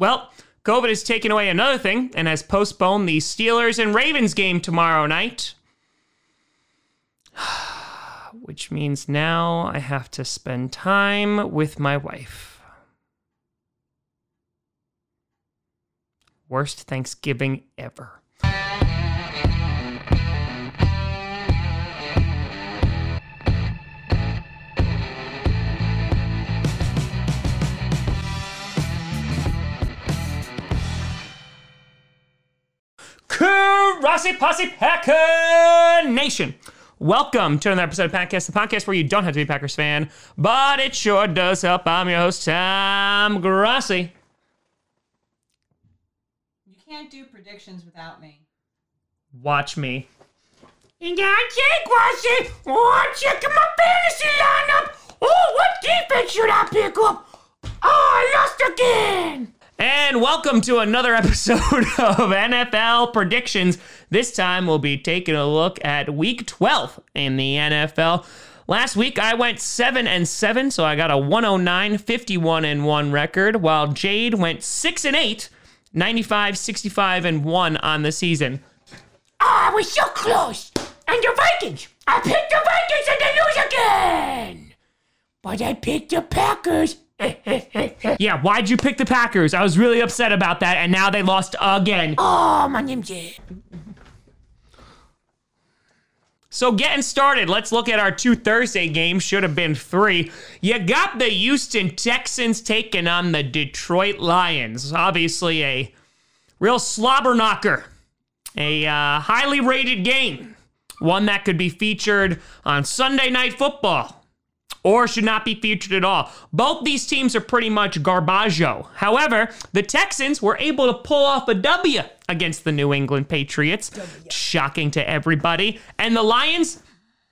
Well, COVID has taken away another thing and has postponed the Steelers and Ravens game tomorrow night. Which means now I have to spend time with my wife. Worst Thanksgiving ever. Rossi Posse Packer Nation. Welcome to another episode of Podcast, the podcast where you don't have to be a Packers fan, but it sure does help. I'm your host, Tom Grassi. You can't do predictions without me. Watch me. And I say, Grassi, oh, check my fantasy lineup. Oh, what defense should I pick up? Oh, I lost again. And welcome to another episode of NFL predictions. This time we'll be taking a look at week 12 in the NFL. Last week I went 7 and 7, so I got a 109 51 and 1 record, while Jade went 6 and 8, 95 65 and 1 on the season. Ah, I was so close. And the Vikings. I picked the Vikings and they lose again. But I picked the Packers yeah, why'd you pick the Packers? I was really upset about that, and now they lost again. Oh, my name's Jay. So, getting started, let's look at our two Thursday games. Should have been three. You got the Houston Texans taking on the Detroit Lions. Obviously, a real slobber knocker, a uh, highly rated game, one that could be featured on Sunday Night Football or should not be featured at all. Both these teams are pretty much garbaggio. However, the Texans were able to pull off a W against the New England Patriots. W. Shocking to everybody. And the Lions,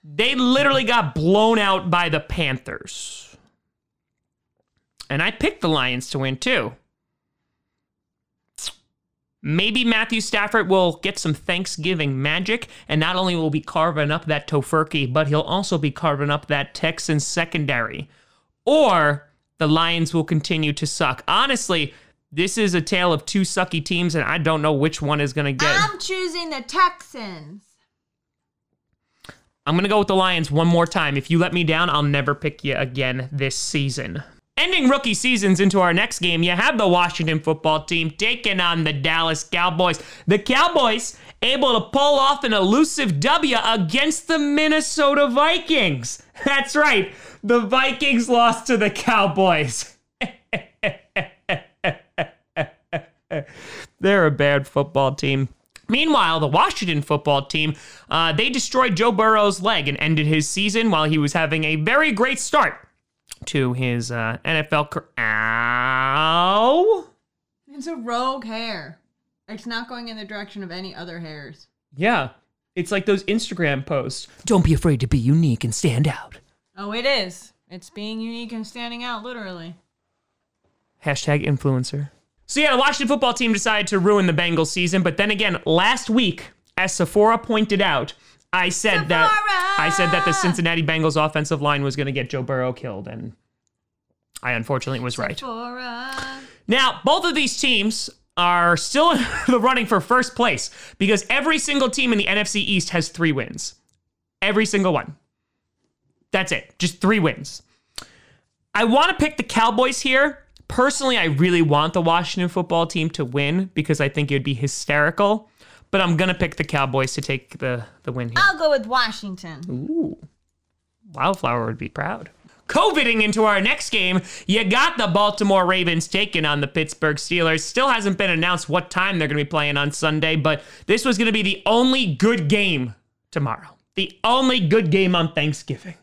they literally got blown out by the Panthers. And I picked the Lions to win too. Maybe Matthew Stafford will get some Thanksgiving magic, and not only will be carving up that Tofurkey, but he'll also be carving up that Texans secondary. Or the Lions will continue to suck. Honestly, this is a tale of two sucky teams, and I don't know which one is going to get. I'm choosing the Texans. I'm going to go with the Lions one more time. If you let me down, I'll never pick you again this season. Ending rookie seasons into our next game, you have the Washington football team taking on the Dallas Cowboys. The Cowboys able to pull off an elusive W against the Minnesota Vikings. That's right, the Vikings lost to the Cowboys. They're a bad football team. Meanwhile, the Washington football team, uh, they destroyed Joe Burrow's leg and ended his season while he was having a very great start to his uh, NFL career. Ow! It's a rogue hair. It's not going in the direction of any other hairs. Yeah. It's like those Instagram posts. Don't be afraid to be unique and stand out. Oh, it is. It's being unique and standing out, literally. Hashtag influencer. So, yeah, the Washington football team decided to ruin the Bengals season. But then again, last week, as Sephora pointed out, I said Sephora! that I said that the Cincinnati Bengals offensive line was going to get Joe Burrow killed, and I unfortunately was right. Sephora. Now, both of these teams are still in the running for first place because every single team in the NFC East has three wins. Every single one. That's it. Just three wins. I want to pick the Cowboys here. Personally, I really want the Washington football team to win because I think it would be hysterical but I'm gonna pick the Cowboys to take the the win here. I'll go with Washington. Ooh, Wildflower would be proud. COVIDing into our next game, you got the Baltimore Ravens taking on the Pittsburgh Steelers. Still hasn't been announced what time they're going to be playing on Sunday, but this was going to be the only good game tomorrow. The only good game on Thanksgiving.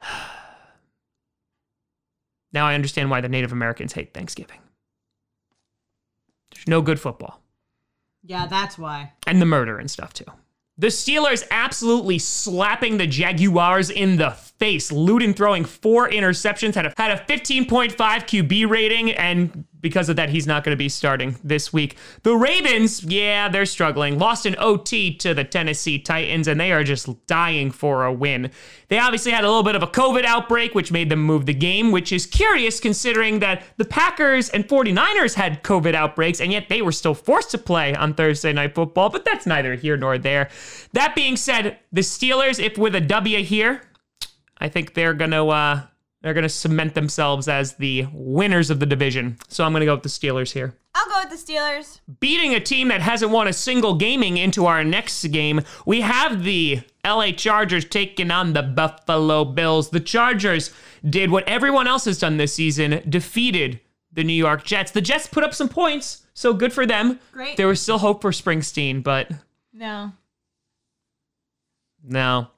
now I understand why the Native Americans hate Thanksgiving. There's no good football. Yeah, that's why. And the murder and stuff too. The Steelers absolutely slapping the Jaguars in the face. Luton throwing four interceptions, had a, had a 15.5 QB rating, and because of that, he's not going to be starting this week. The Ravens, yeah, they're struggling. Lost an OT to the Tennessee Titans, and they are just dying for a win. They obviously had a little bit of a COVID outbreak, which made them move the game, which is curious considering that the Packers and 49ers had COVID outbreaks, and yet they were still forced to play on Thursday Night Football, but that's neither here nor there. That being said, the Steelers, if with a W here, I think they're going to. Uh, they're going to cement themselves as the winners of the division. So I'm going to go with the Steelers here. I'll go with the Steelers. Beating a team that hasn't won a single gaming into our next game, we have the LA Chargers taking on the Buffalo Bills. The Chargers did what everyone else has done this season, defeated the New York Jets. The Jets put up some points, so good for them. Great. There was still hope for Springsteen, but No. no.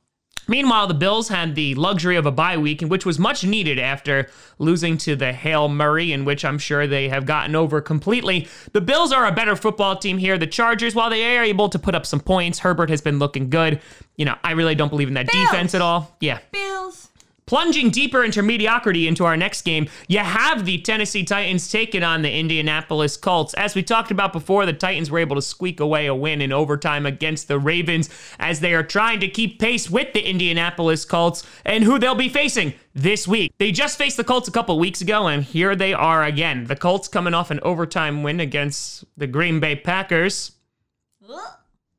Meanwhile, the Bills had the luxury of a bye week, which was much needed after losing to the Hail Murray, in which I'm sure they have gotten over completely. The Bills are a better football team here. The Chargers, while they are able to put up some points, Herbert has been looking good. You know, I really don't believe in that Bills. defense at all. Yeah. Bills. Plunging deeper into mediocrity into our next game, you have the Tennessee Titans taking on the Indianapolis Colts. As we talked about before, the Titans were able to squeak away a win in overtime against the Ravens as they are trying to keep pace with the Indianapolis Colts and who they'll be facing this week. They just faced the Colts a couple weeks ago, and here they are again. The Colts coming off an overtime win against the Green Bay Packers.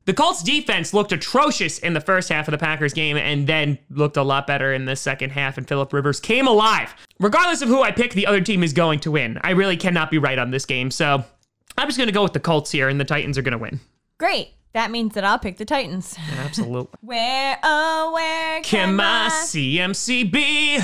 The Colts defense looked atrocious in the first half of the Packers game and then looked a lot better in the second half, and Philip Rivers came alive. Regardless of who I pick, the other team is going to win. I really cannot be right on this game, so I'm just going to go with the Colts here, and the Titans are going to win. Great. That means that I'll pick the Titans. Absolutely. Where, oh, where can, Can my CMC be?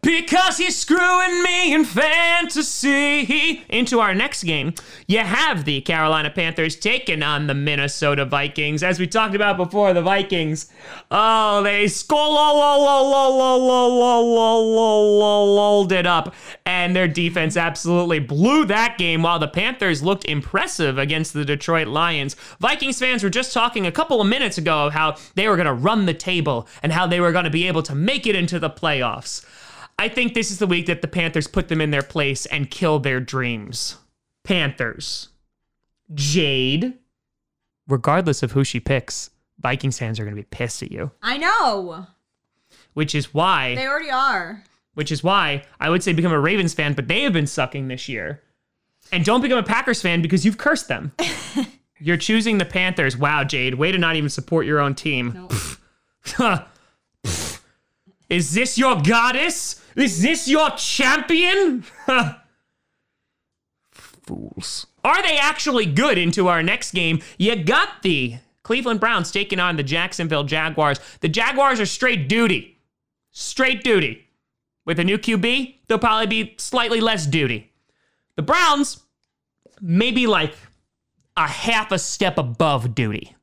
Because he's screwing me in fantasy. Into our next game, you have the Carolina Panthers taking on the Minnesota Vikings. As we talked about before, the Vikings, oh, they skulled it up, and their defense absolutely blew that game while the Panthers looked impressive against the Detroit Lions. Vikings fans were just talking a couple of minutes ago of how they were going to run the table and how they were going to be able to make it into the playoffs. I think this is the week that the Panthers put them in their place and kill their dreams. Panthers. Jade. Regardless of who she picks, Vikings fans are going to be pissed at you. I know. Which is why They already are. which is why I would say become a Ravens fan, but they have been sucking this year. And don't become a Packers fan because you've cursed them. You're choosing the Panthers. Wow, Jade, way to not even support your own team. No. Is this your goddess? Is this your champion? Fools. Are they actually good into our next game? You got the Cleveland Browns taking on the Jacksonville Jaguars. The Jaguars are straight duty. Straight duty. With a new QB, they'll probably be slightly less duty. The Browns, maybe like a half a step above duty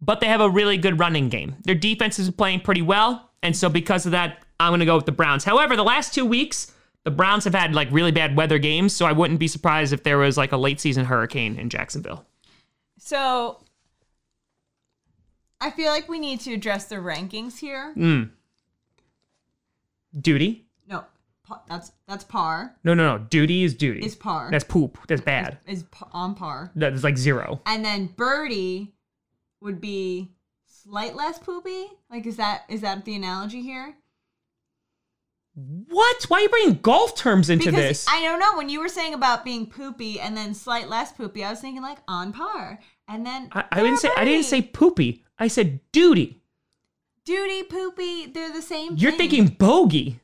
but they have a really good running game. Their defense is playing pretty well, and so because of that, I'm going to go with the Browns. However, the last two weeks, the Browns have had like really bad weather games, so I wouldn't be surprised if there was like a late season hurricane in Jacksonville. So I feel like we need to address the rankings here. Mm. Duty? No, pa- that's that's par. No, no, no. Duty is duty. Is par. That's poop. That's bad. Is pa- on par. That's like zero. And then birdie would be slight less poopy. Like is that is that the analogy here? What? Why are you bringing golf terms into Because this? I don't know when you were saying about being poopy and then slight less poopy, I was thinking like on par. And then I, I didn't say I didn't say poopy. I said duty. duty poopy. They're the same. You're thing. thinking bogey.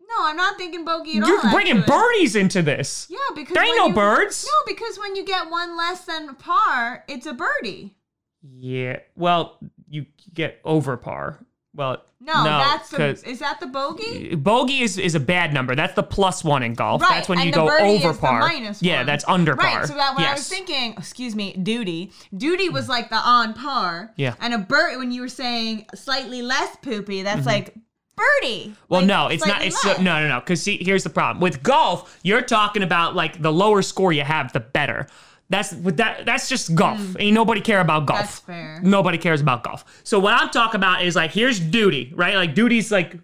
No, I'm not thinking bogey at all. You're bringing actually. birdies into this. Yeah, because There ain't no you- birds. No, because when you get one less than par, it's a birdie. Yeah. Well, you get over par. Well, No, that's the, 'cause is that the bogey? bogey is, is a bad number. That's the plus one in golf. Right, That's when and you go over par. minus yeah, that's under Right, par. so that when I was thinking, excuse me, duty, duty was like the on par. Yeah. And a bird, when you were saying slightly less poopy, that's like birdie. Mm-hmm. Well, Like, no, it's not. It's less. no, no, no. Because see, here's the problem with golf. You're talking about like the lower score you have, the better. That's with that. That's just golf. Ain't nobody care about golf. Mm. That's fair. Nobody cares about golf. So what I'm talking about is like here's duty, right? Like duty's like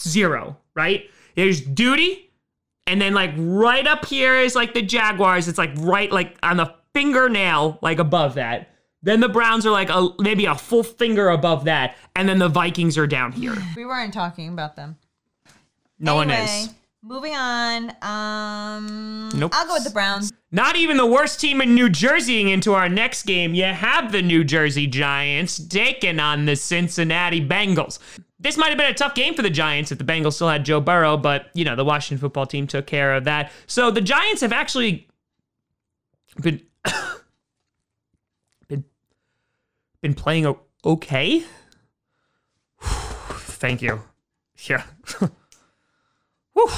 zero, right? There's duty, And then like right up here is like the Jaguars. It's like right like on the fingernail, like above that. Then the Browns are like a, maybe a full finger above that, and then the Vikings are down here. We weren't talking about them. No anyway, one is. Moving on. Um, Nope. I'll go with the Browns. Not even the worst team in New Jersey into our next game. You have the New Jersey Giants taking on the Cincinnati Bengals. This might have been a tough game for the Giants if the Bengals still had Joe Burrow, but you know, the Washington football team took care of that. So the Giants have actually been been been playing okay. Thank you. Yeah. Whew.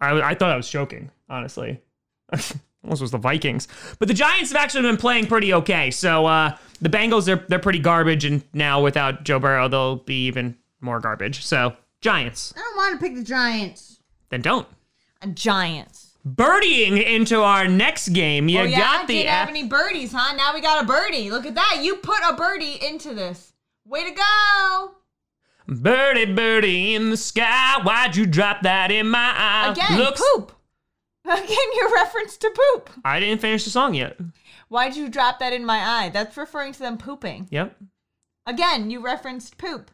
I, I thought I was joking, honestly. Almost was the Vikings. But the Giants have actually been playing pretty okay. So uh, the Bengals, they're, they're pretty garbage. And now without Joe Burrow, they'll be even more garbage. So, Giants. I don't want to pick the Giants. Then don't. Uh, Giants. Birdieing into our next game, you oh yeah, got the. didn't have any birdies, huh? Now we got a birdie. Look at that. You put a birdie into this. Way to go. Birdie, birdie in the sky. Why'd you drop that in my eye? Again, Looks- poop. Again, your reference to poop. I didn't finish the song yet. Why'd you drop that in my eye? That's referring to them pooping. Yep. Again, you referenced poop.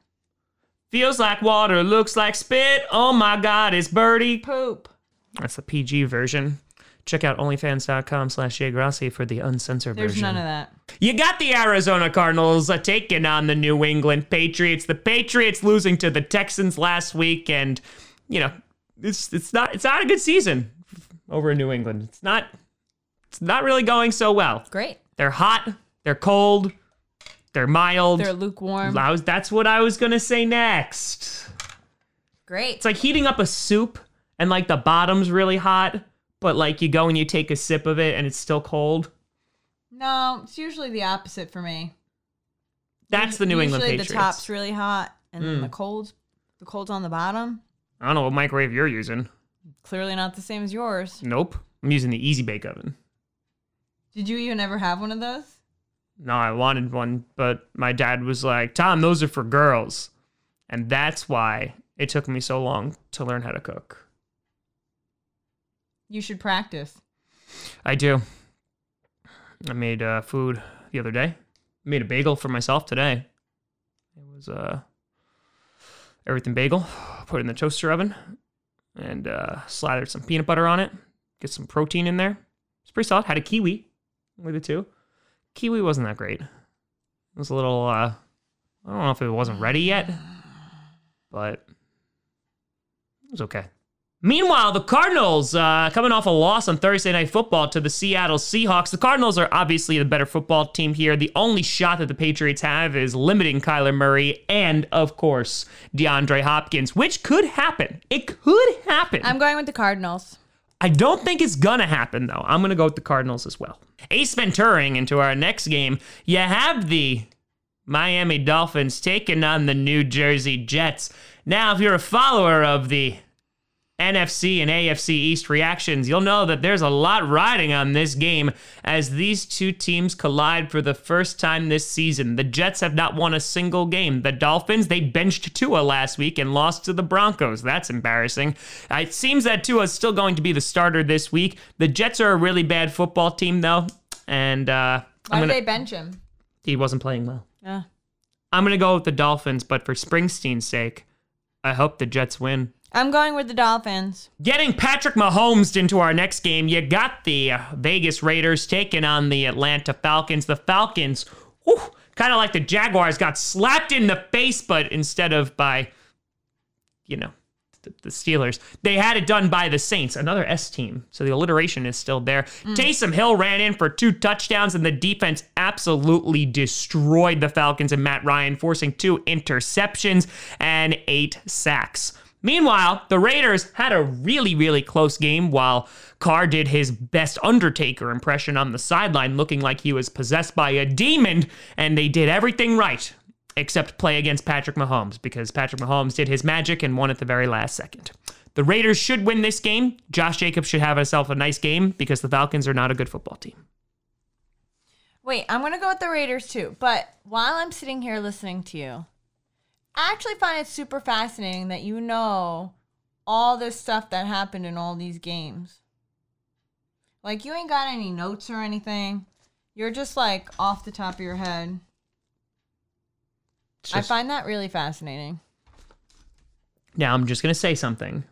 Feels like water, looks like spit. Oh my god, it's birdie. Poop. That's the PG version. Check out onlyfans.com slash Jay Grassi for the uncensored There's version. none of that. You got the Arizona Cardinals uh, taking on the New England Patriots. The Patriots losing to the Texans last week, and you know it's it's not it's not a good season over in New England. It's not it's not really going so well. Great. They're hot, they're cold, they're mild. They're lukewarm. Was, that's what I was gonna say next. Great. It's like heating up a soup and like the bottom's really hot, but like you go and you take a sip of it and it's still cold. No, it's usually the opposite for me. That's the New England usually Patriots. the top's really hot and then Mm. the cold, the cold's on the bottom. I don't know what microwave you're using. Clearly not the same as yours. Nope. I'm using the Easy Bake Oven. Did you even ever have one of those? No, I wanted one, but my dad was like, Tom, those are for girls. And that's why it took me so long to learn how to cook. You should practice. I do. I made uh, food the other day. Made a bagel for myself today. It was uh, everything bagel. Put it in the toaster oven and uh, slathered some peanut butter on it. Get some protein in there. It's pretty solid. Had a kiwi with it too. Kiwi wasn't that great. It was a little. Uh, I don't know if it wasn't ready yet, but it was okay. Meanwhile, the Cardinals, uh, coming off a loss on Thursday Night Football to the Seattle Seahawks, the Cardinals are obviously the better football team here. The only shot that the Patriots have is limiting Kyler Murray and, of course, DeAndre Hopkins, which could happen. It could happen. I'm going with the Cardinals. I don't think it's gonna happen though. I'm gonna go with the Cardinals as well. Ace Venturing into our next game. You have the Miami Dolphins taking on the New Jersey Jets. Now, if you're a follower of the NFC and AFC East reactions, you'll know that there's a lot riding on this game as these two teams collide for the first time this season. The Jets have not won a single game. The Dolphins, they benched Tua last week and lost to the Broncos. That's embarrassing. Uh, It seems that Tua is still going to be the starter this week. The Jets are a really bad football team, though, and uh, Why I'm did they bench him? he wasn't playing well. Yeah. I'm going to go with the Dolphins, but for Springsteen's sake, I hope the Jets win. I'm going with the Dolphins. Getting Patrick Mahomes into our next game, you got the Vegas Raiders taking on the Atlanta Falcons. The Falcons, kind of like the Jaguars, got slapped in the face, but instead of by, you know, the, the Steelers, they had it done by the Saints, another S team. So the alliteration is still there. Mm. Taysom Hill ran in for two touchdowns, and the defense absolutely destroyed the Falcons and Matt Ryan, forcing two interceptions and eight sacks. Meanwhile, the Raiders had a really, really close game while Carr did his best Undertaker impression on the sideline, looking like he was possessed by a demon, and they did everything right except play against Patrick Mahomes because Patrick Mahomes did his magic and won at the very last second. The Raiders should win this game. Josh Jacobs should have himself a nice game because the Falcons are not a good football team. Wait, I'm going to go with the Raiders too. But while I'm sitting here listening to you, I actually find it super fascinating that you know all this stuff that happened in all these games. Like you ain't got any notes or anything. You're just like off the top of your head. It's I find that really fascinating. Now I'm just going to say something.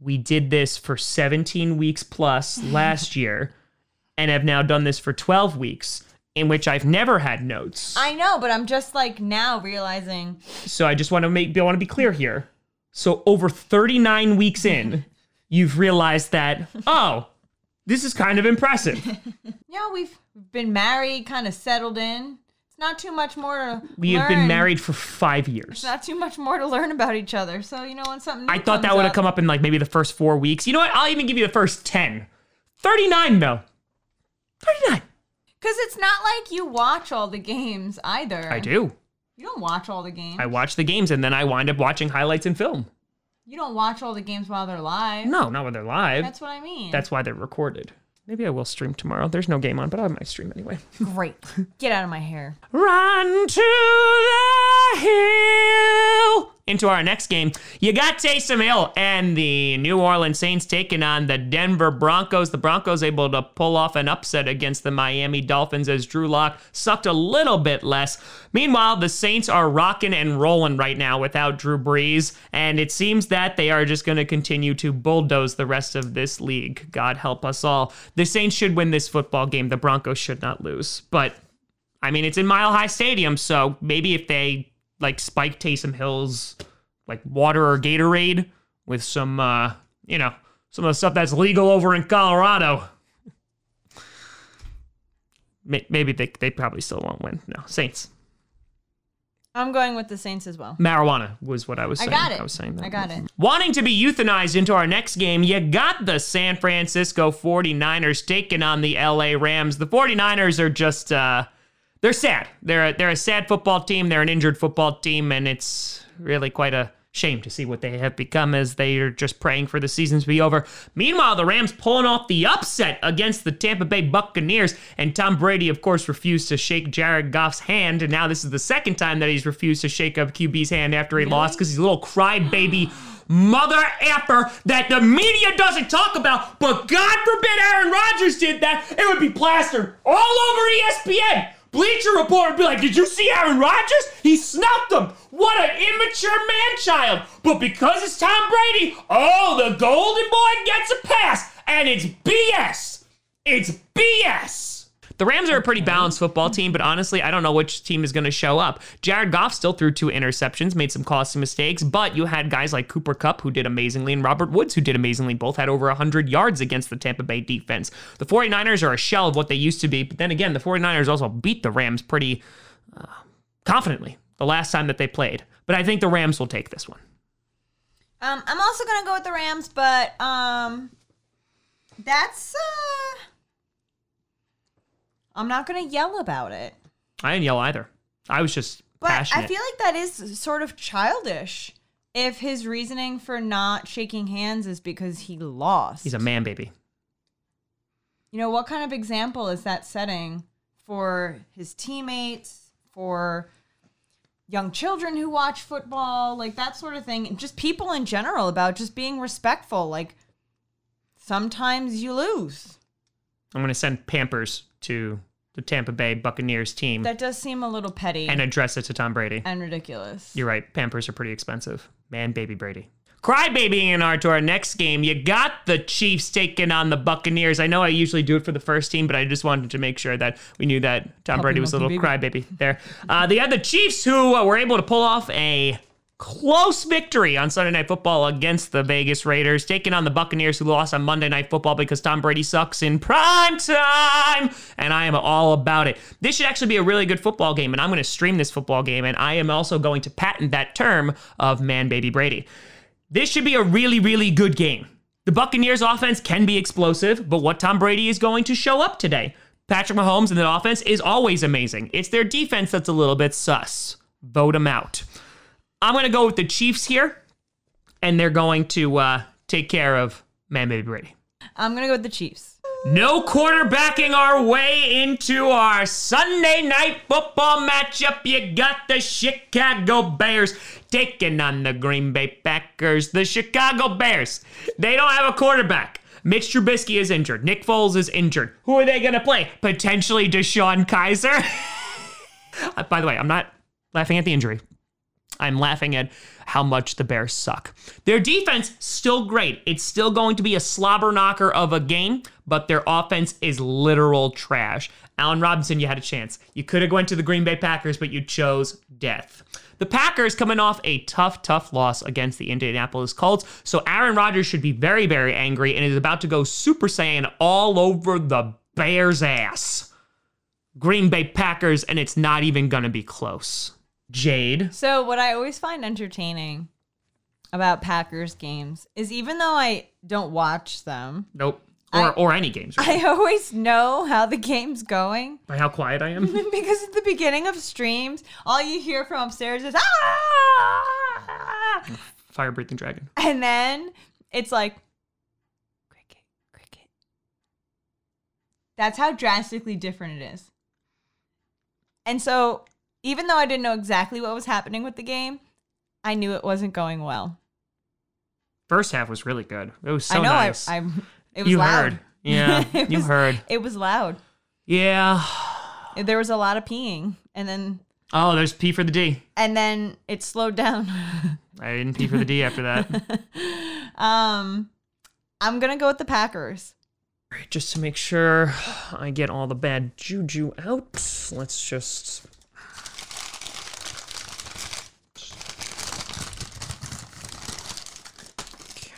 We did this for 17 weeks plus last year and have now done this for 12 weeks in which I've never had notes. I know, but I'm just like now realizing so I just want to make I want to be clear here. So over 39 weeks in, you've realized that oh, this is kind of impressive. yeah, we've been married, kind of settled in. It's not too much more to We have been married for 5 years. It's not too much more to learn about each other. So you know when something new I thought that would have come up in like maybe the first 4 weeks. You know what? I'll even give you the first 10. 39 though. 39. Because it's not like you watch all the games either. I do. You don't watch all the games. I watch the games and then I wind up watching highlights and film. you don't watch all the games while they're live. No, not when they're live. That's what I mean. That's why they're recorded. Maybe I will stream tomorrow. There's no game on, but I might stream anyway. great. Get out of my hair. Run to the hill. Into our next game, you got Taysom Hill and the New Orleans Saints taking on the Denver Broncos. The Broncos able to pull off an upset against the Miami Dolphins as Drew Lock sucked a little bit less. Meanwhile, the Saints are rocking and rolling right now without Drew Brees, and it seems that they are just going to continue to bulldoze the rest of this league. God help us all. The Saints should win this football game. The Broncos should not lose, but I mean, it's in Mile High Stadium, so maybe if they like spike Taysom Hill's like water or Gatorade with some, uh, you know, some of the stuff that's legal over in Colorado, maybe they they probably still won't win. No, Saints. I'm going with the Saints as well. Marijuana was what I was I saying. got it. I was saying that. I got it. Wanting to be euthanized into our next game, you got the San Francisco 49ers taking on the LA Rams. The 49ers are just uh they're sad. They're a, they're a sad football team. They're an injured football team and it's really quite a shame to see what they have become as they are just praying for the season to be over. Meanwhile, the Rams pulling off the upset against the Tampa Bay Buccaneers and Tom Brady of course refused to shake Jared Goff's hand and now this is the second time that he's refused to shake up QB's hand after he lost cuz he's a little crybaby mother effer that the media doesn't talk about, but God forbid Aaron Rodgers did that, it would be plastered all over ESPN. Bleacher Report would be like, Did you see Aaron Rodgers? He snuffed him. What an immature man child. But because it's Tom Brady, oh, the golden boy gets a pass. And it's BS. It's BS. The Rams are a pretty balanced football team, but honestly, I don't know which team is going to show up. Jared Goff still threw two interceptions, made some costly mistakes, but you had guys like Cooper Kupp who did amazingly and Robert Woods who did amazingly. Both had over 100 yards against the Tampa Bay defense. The 49ers are a shell of what they used to be, but then again, the 49ers also beat the Rams pretty uh, confidently the last time that they played. But I think the Rams will take this one. Um, I'm also gonna go with the Rams, but um, that's uh, I'm not gonna yell about it. I didn't yell either. I was just But passionate. I feel like that is sort of childish. If his reasoning for not shaking hands is because he lost, He's a man baby. you know what kind of example is that setting for his teammates, for young children who watch football, like that sort of thing, and just people in general about just being respectful. Like sometimes you lose. I'm going to send Pampers to the Tampa Bay Buccaneers team That does seem a little petty and and, address it to Tom Brady. And ridiculous. You're right. Pampers are pretty expensive. Man, baby Brady. Crybabying in our to our next game. You got the Chiefs taking on the Buccaneers. I know I usually do it for the first team, but I just wanted to make sure that we knew that Tom Brady was a little crybaby there. Uh, they had the Chiefs who uh, were able to pull off a close victory on Sunday Night Football against the Vegas Raiders, taking on the Buccaneers who lost on Monday Night Football because Tom Brady sucks in prime time, and I am all about it. This should actually be a really good football game, and I'm going to stream this football game, and I am also going to patent that term of man baby Brady. This should be a really, really good game. The Buccaneers offense can be explosive, but what Tom Brady is going to show up today? Patrick Mahomes and the offense is always amazing. It's their defense that's a little bit sus. Vote them out. I'm going to go with the Chiefs here, and they're going to uh, take care of man baby Brady. I'm gonna go with the Chiefs. No quarterbacking our way into our Sunday night football matchup. You got the Chicago Bears taking on the Green Bay Packers. The Chicago Bears, they don't have a quarterback. Mitch Trubisky is injured. Nick Foles is injured. Who are they going to play? Potentially DeShone Kizer. Uh, By the way, I'm not laughing at the injury. I'm laughing at how much the Bears suck. Their defense still great. It's still going to be a slobber knocker of a game, but their offense is literal trash. Allen Robinson, you had a chance. You could have went to the Green Bay Packers, but you chose death. The Packers coming off a tough, tough loss against the Indianapolis Colts, so Aaron Rodgers should be very, very angry and is about to go Super Saiyan all over the Bears' ass. Green Bay Packers, and it's not even gonna be close. Jade. So what I always find entertaining about Packers games is even though I don't watch them, Nope. Or I- or any games. really. I always know how the game's going By how quiet I am. because at the beginning of streams, all you hear from upstairs is ah, Fire breathing dragon. and then it's like cricket, cricket. That's how drastically different it is. And so, even though I didn't know exactly what was happening with the game, I knew it wasn't going well. First half was really good. It was so I know nice. I, I it was you loud. heard. Yeah, It you was- heard. It was loud. Yeah. There was a lot of peeing, and then Oh, there's P for the D. and then it slowed down. I didn't P for the D after that. um, I'm gonna go with the Packers. Just to make sure I get all the bad juju out, let's just. Okay.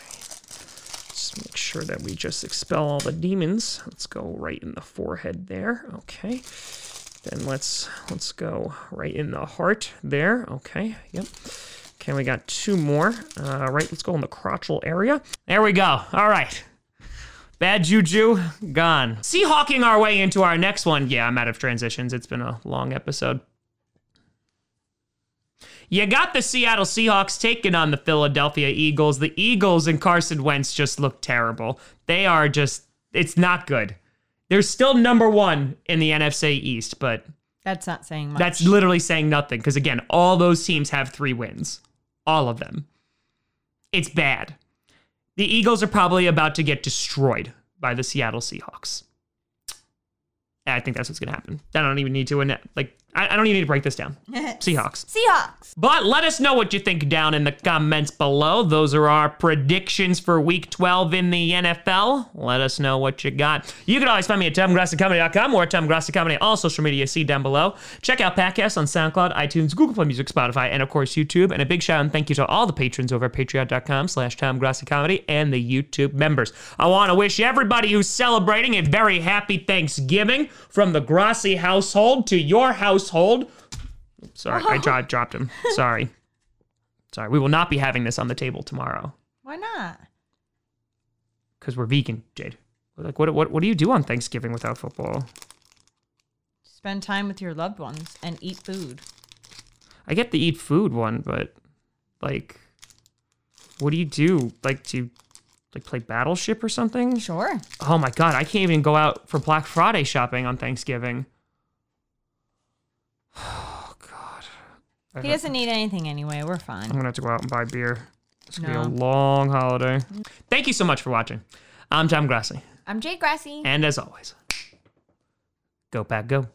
Just make sure that we just expel all the demons. Let's go right in the forehead there. Okay. Then let's let's go right in the heart there. Okay. Yep. Okay, we got two more. Uh, right, let's go in the crotchal area. There we go. All right. Bad juju, gone. Seahawking our way into our next one. Yeah, I'm out of transitions. It's been a long episode. You got the Seattle Seahawks taking on the Philadelphia Eagles. The Eagles and Carson Wentz just look terrible. They are just, it's not good. They're still number one in the NFC East, but That's not saying much. that's literally saying nothing because, again, all those teams have three wins. All of them. It's bad. The Eagles are probably about to get destroyed by the Seattle Seahawks. I think that's what's going to happen. I don't even need to, like, I I don't even need to break this down. Seahawks. Seahawks. But let us know what you think down in the comments below. Those are our predictions for week 12 in the NFL. Let us know what you got. You can always find me at TomGrassiComedy.com or Tom Grassi Comedy, all social media, see down below. Check out podcasts on SoundCloud, iTunes, Google Play Music, Spotify, and of course YouTube. And a big shout out and thank you to all the patrons over at patreon.com slash Tom Comedy and the YouTube members. I want to wish everybody who's celebrating a very happy Thanksgiving from the Grassi household to your household. Sorry, I dro- dropped him. Sorry. Sorry, we will not be having this on the table tomorrow Why not? because we're vegan, Jade. Like, what, what, what do you do on Thanksgiving without football? Spend time with your loved ones and eat food. I get the eat food one, but like, what do you do? Like, you like play Battleship or something? Sure. Oh my god, I can't even go out for Black Friday shopping on Thanksgiving. Oh god. He doesn't need anything anyway. We're fine. I'm gonna have to go out and buy beer. It's gonna be a long holiday. Thank you so much for watching. I'm Tom Grassi. I'm Jade Grassi. And as always, go pack go.